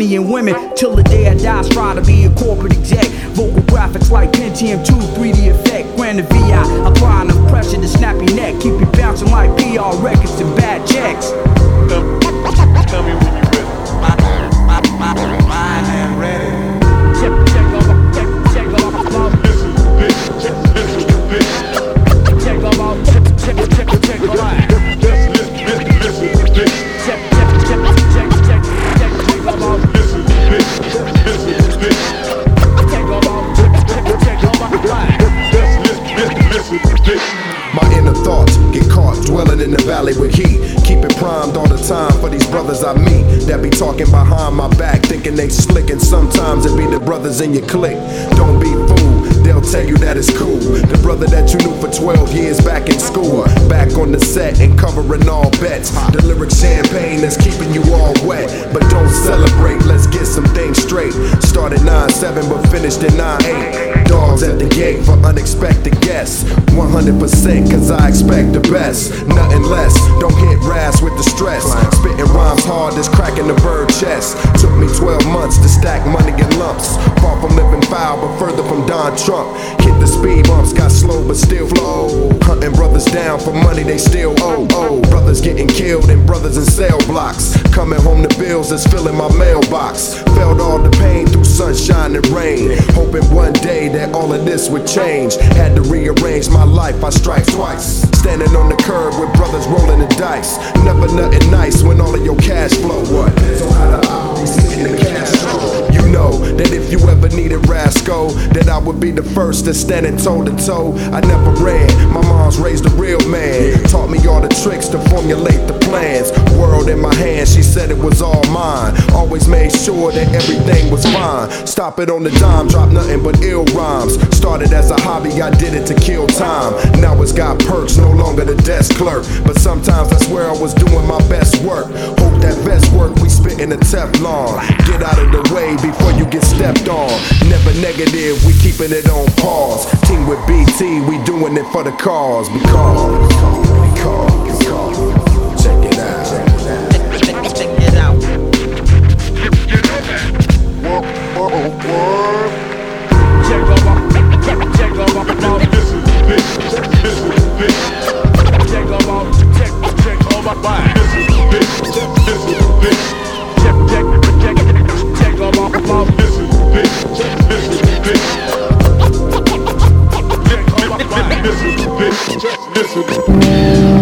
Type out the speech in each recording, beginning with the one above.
money and women brothers in cell blocks. Coming home to bills that's filling my mailbox. Felt all the pain through sunshine and rain. Hoping one day that all of this would change. Had to rearrange my life, I strike twice. Standing on the curb with brothers rolling the dice. Never nothing nice when all of your cash flow. What? So how to the cash flow? Know that if you ever needed Rasco, that I would be the first to standing toe to toe. I never ran. My mom's raised a real man. Taught me all the tricks to formulate the plans. World in my hands, she said it was all mine. Always made sure that everything was fine. Stop it on the dime, drop nothing but ill rhymes. Started as a hobby, I did it to kill time. Now it's got perks, no longer the desk clerk. But sometimes that's where I was doing my best work. Hope that best work we spit in the Teflon. Get out of the way before you get stepped on. Never negative, we keeping it on pause. Team with BT, we doing it for the cause. Because, because, because, Check out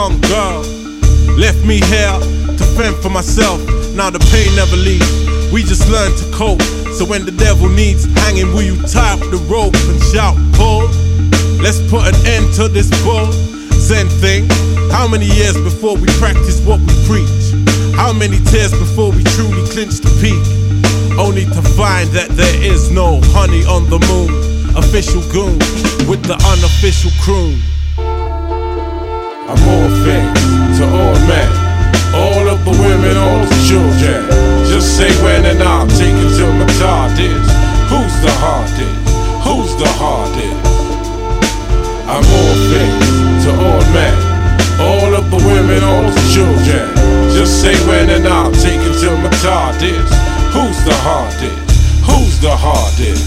young girl. Left me here to fend for myself, now the pain never leaves. We just learn to cope. So when the devil needs hanging, will you tie up the rope and shout, pull? Let's put an end to this bull Zen thing. How many years before we practice what we preach? How many tears before we truly clinch the peak? Only to find that there is no honey on the moon. Official goon with the unofficial croon. I'm all things to all men, all of the women, all the children. Just say when and I'll take till my is. Who's the hardest? Who's the hardest? I'm all things to all men, all of the women, all the children. Just say when and I'll take till my is. Who's the hardest? Who's the hardest?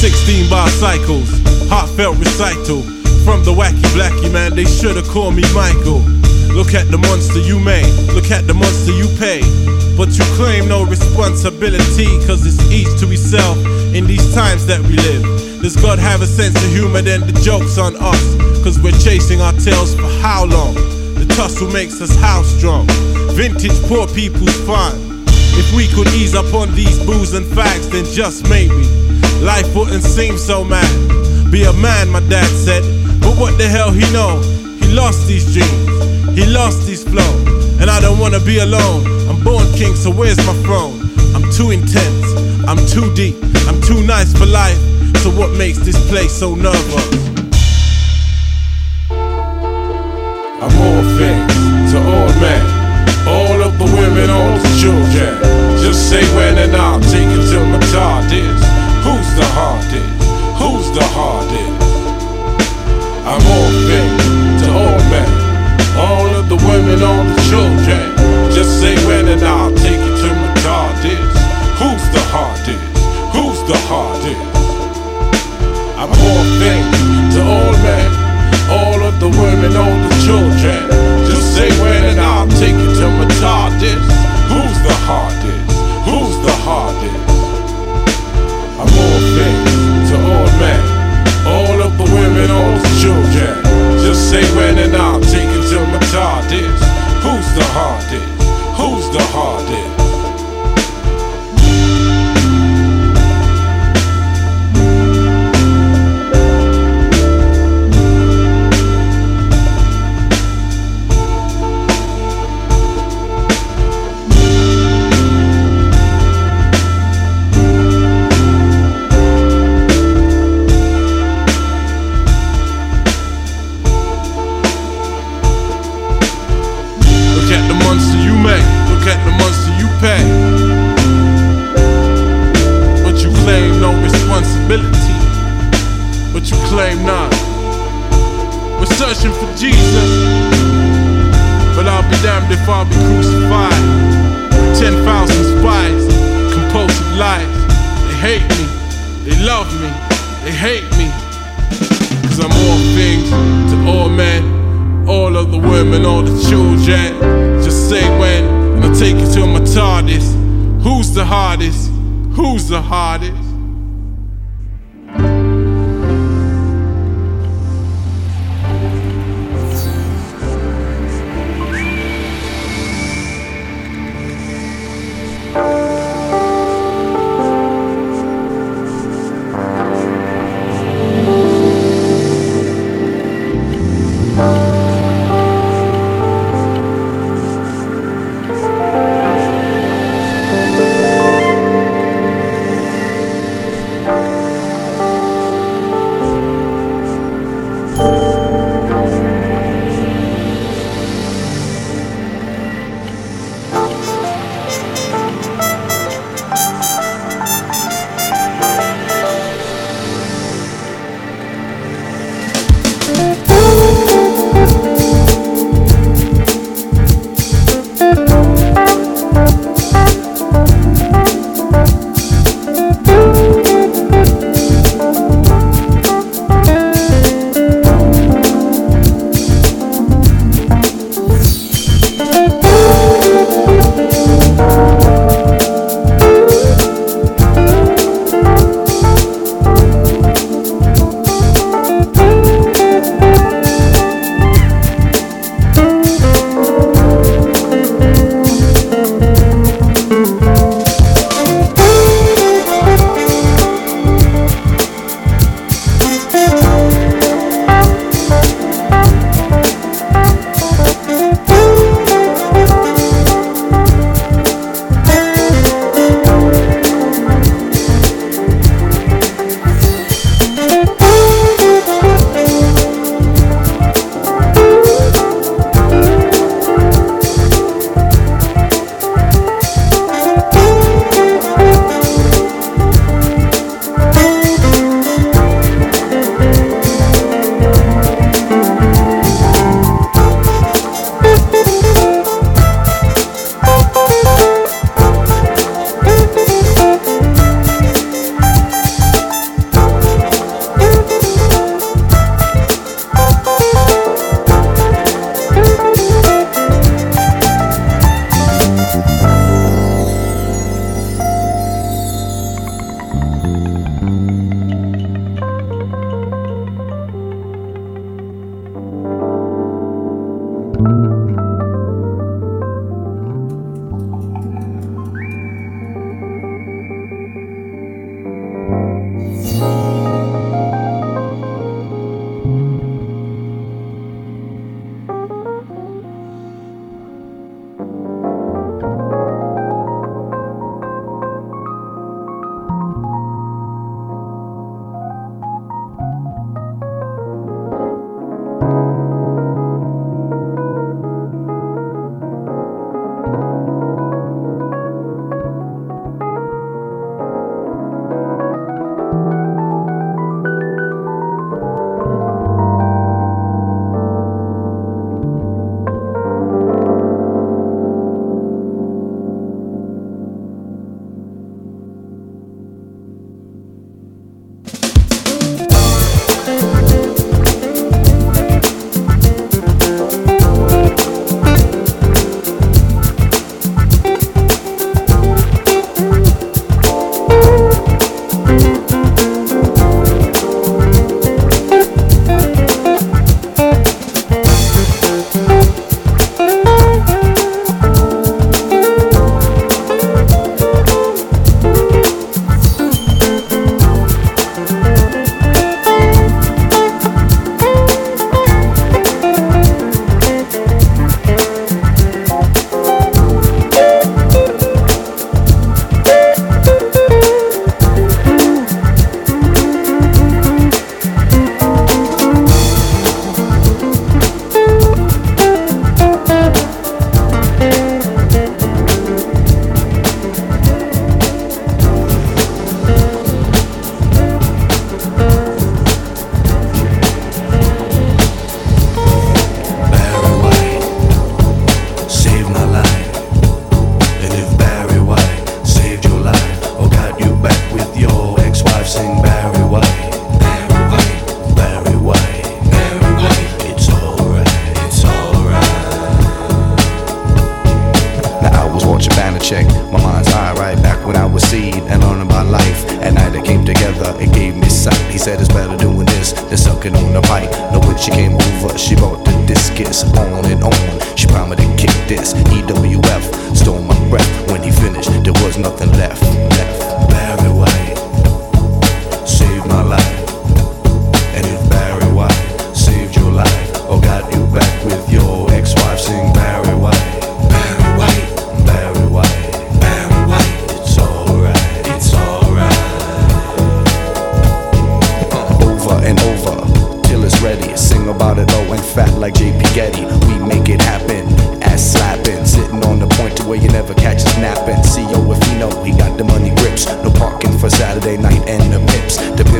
16 bar cycles, heartfelt recital from the wacky blacky man, they should've called me Michael. Look at the monster you made, look at the monster you pay. But you claim no responsibility, cause it's each to himself in these times that we live. Does God have a sense of humor? Then the joke's on us, cause we're chasing our tails for how long? The tussle makes us house strong. Vintage poor people's fun. If we could ease up on these booze and fags, then just maybe life wouldn't seem so mad. Be a man, my dad said. What the hell he know? He lost these dreams, he lost these flow. And I don't wanna be alone. I'm born king, so where's my throne? I'm too intense, I'm too deep, I'm too nice for life. So what makes this place so nervous? I'm all things to all men, all of the women, all the children. Just say when and I'll take it till my is. Who's the hardest? Who's the hardest? I'm all things to all men, all of the women, all the children. Just say when and I'll take you to my TARDIS. Who's the hardest? Who's the hardest? I'm all things to all men, all of the women, all the children. Just say when and I'll take you to my TARDIS. Who's the hardest?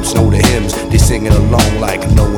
Bad, uh, the hymns. They singing along like would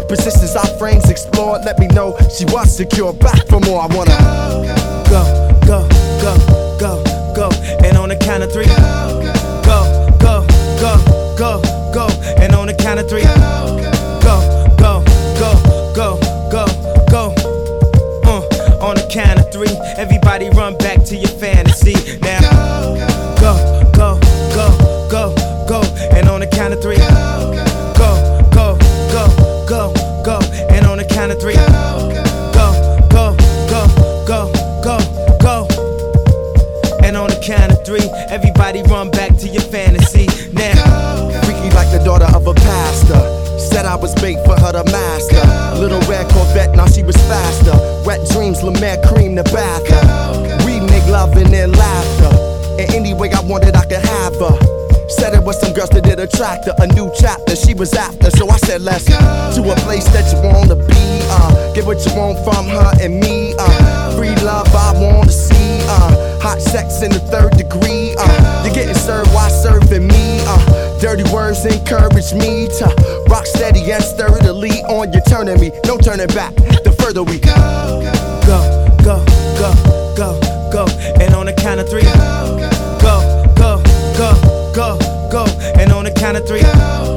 the positions our frames explored let me know she was secure. Back for more, I wanna go, go, go, go, go. And on the count of three, go, go, go go, go, and on the count of three, go, go, go, go, go, go. Uh, on the count of three, everybody run back to your fantasy. Master. Little red Corvette, now she was faster. Wet dreams, La Mer cream the bath. We make love and then laughter. And any way I wanted, I could have her. Said it was some girls that did attract her. A new chapter she was after. So I said, let's go to a place that you wanna be. Uh, get what you want from her and me. Uh, free love I wanna see. Uh, hot sex in the third degree. Uh, you're getting served while serving me. Uh, encourage me to rock steady and sturdily on you turning me. No turning back. The further we go, go, go, go, go, go. And on the count of three, go, go, go, go, go. And on the count of three, go, go,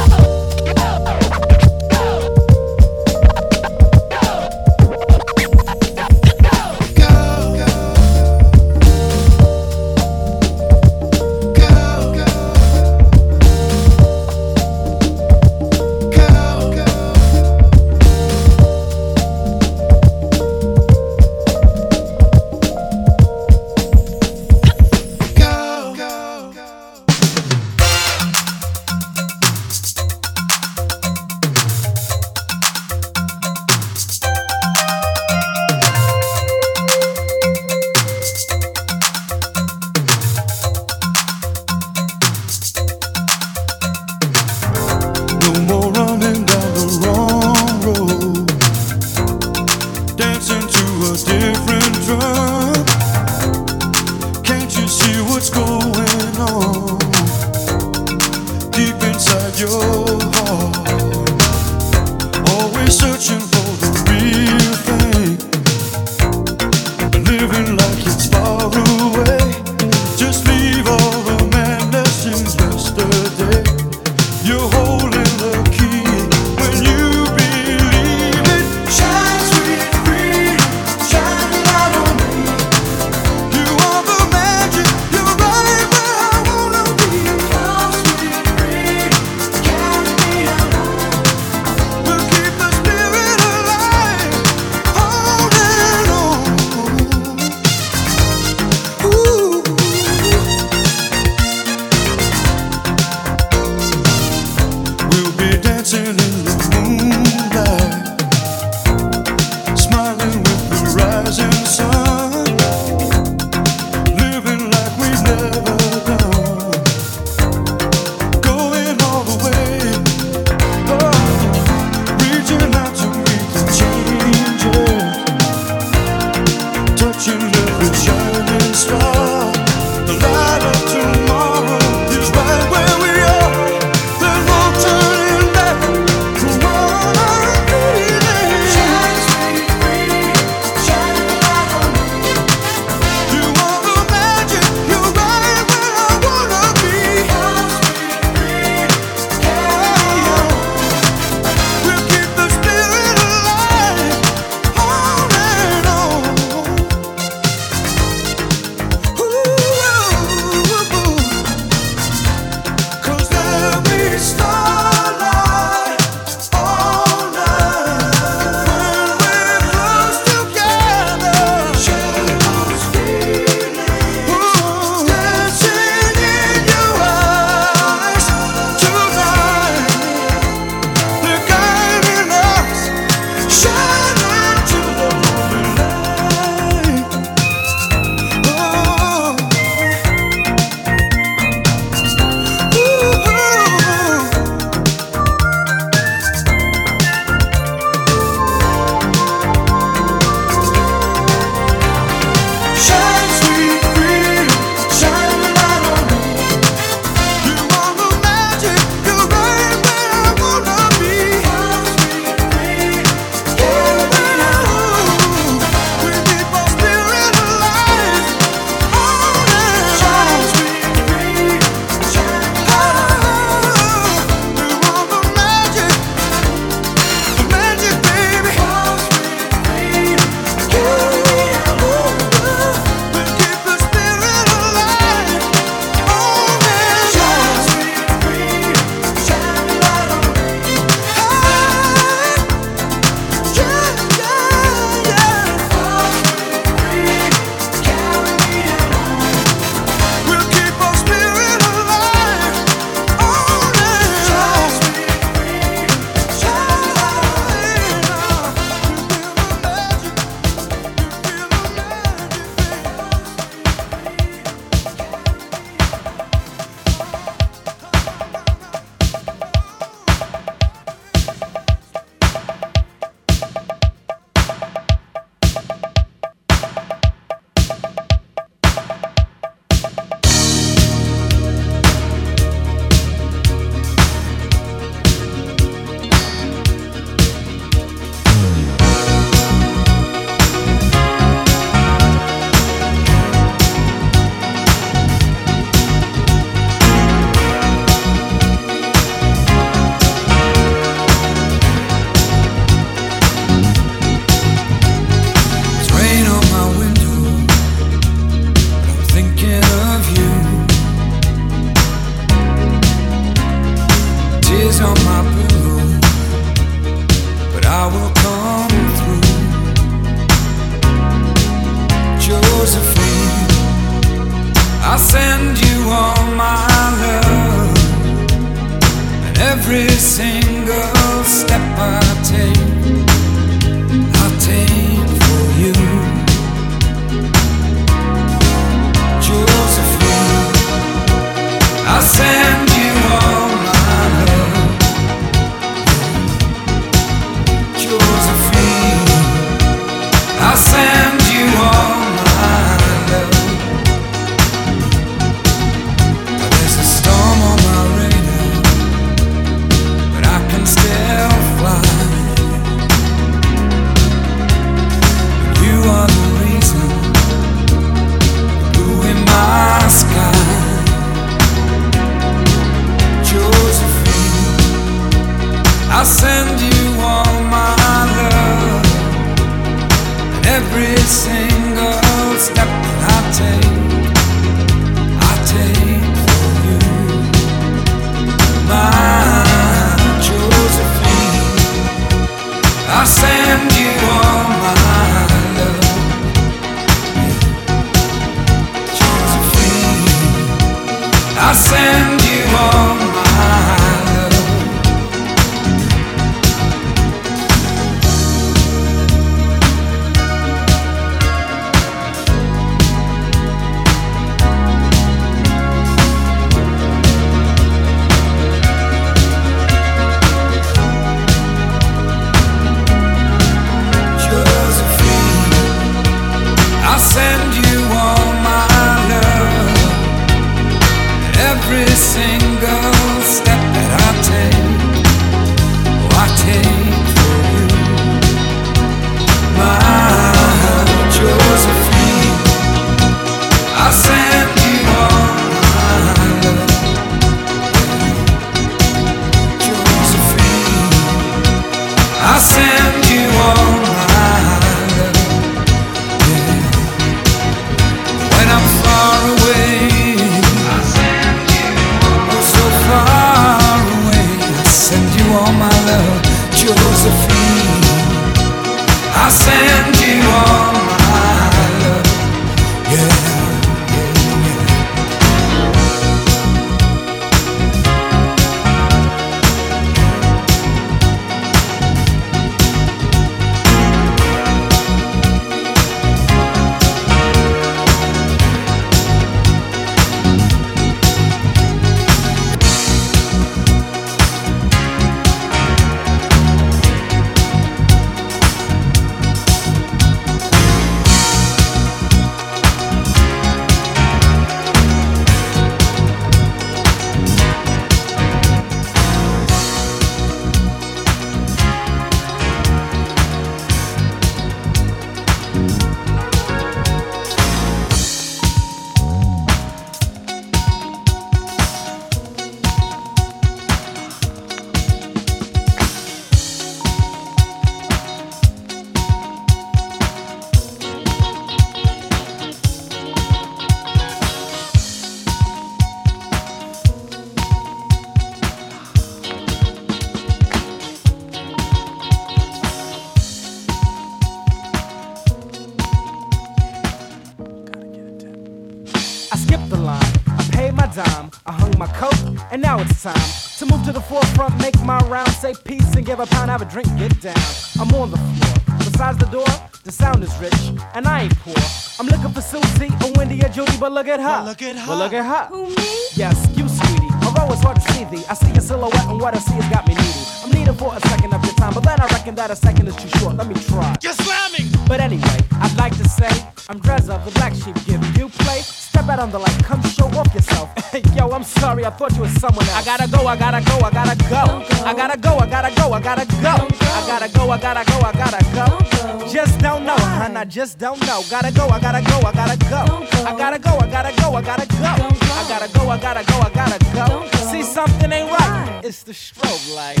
at her. look at her. Well, look at her. Who, me? Yes, you, sweetie. Although it's hard to see thee, I see your silhouette, and what I see has got me needy. I'm needing for a second of your time, but then I reckon that a second is too short. Let me try. You're slamming! But anyway, I'd like to say, I'm Drezza, the black sheep giving you play. Step on the light, come show off yourself. Yo, I'm sorry, I thought you was someone else. I gotta go, I gotta go, I gotta go. I gotta go, I gotta go, I gotta go. I gotta go, I gotta go, I gotta go. Just don't know, hun, I just don't know. Gotta go, I gotta go, I gotta go. I gotta go, I gotta go, I gotta go. I gotta go, I gotta go, I gotta go. See, something ain't right. It's the strobe light.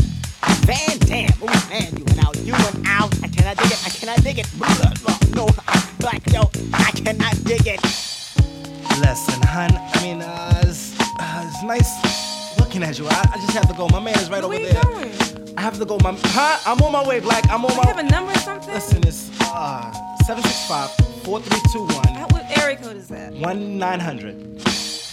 Van Dam, oh man, you went out, you went out. I cannot dig it, I cannot dig it. Blah, blah, No, black, no, I cannot dig it. Listen, hun, I mean, uh, it's, uh, it's nice looking at you. I, I just have to go. My man is right over Where you there. going? I have to go. My, huh? I'm on my way, Black. I'm on Do my you have a number or something? Listen, it's uh, 765 4321 What area code is that? 1900.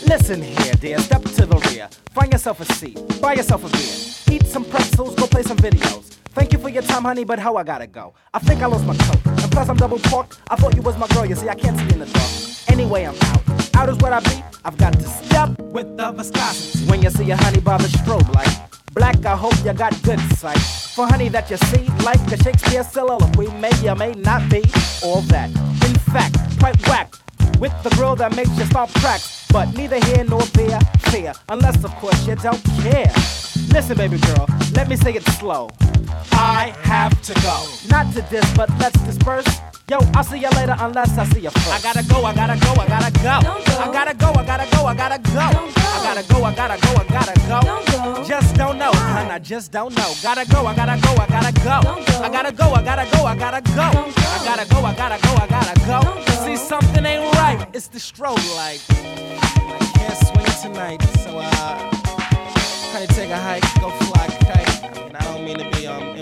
Listen here, dear, step to the rear. Find yourself a seat, buy yourself a beer. Eat some pretzels, go play some videos. Thank you for your time, honey, but how I gotta go? I think I lost my coat. And plus, I'm double parked. I thought you was my girl, you see, I can't see in the dark. Anyway, I'm out. Out is where I be. I've got to step with the viscosity. When you see a honey by the strobe light. Black, I hope you got good sight. For honey that you see, like the Shakespeare soliloquy, may or may not be all that. In fact, quite whack with the grill that makes you stop tracks. But neither here nor there, fear, unless of course you don't care. Listen, baby girl, let me say it slow. I have to go. Not to this, but let's disperse. Yo, I'll see you later unless I see you first. I gotta go, I gotta go, I gotta go. go. I gotta go, I gotta go, I gotta go. go. I gotta go, I gotta go, I gotta go. Don't go. Just don't know, hun, I just don't know. Gotta go, I gotta go, I gotta go. I gotta go, I gotta go, I gotta go. I gotta go, I gotta go, I gotta go. See, something ain't right. It's the strobe light. I can't swing tonight, so uh, honey, take a hike, go fly a kite. I mean, I don't mean to be um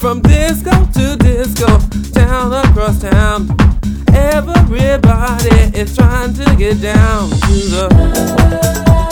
From disco to disco, town across town. Everybody is trying to get down to the.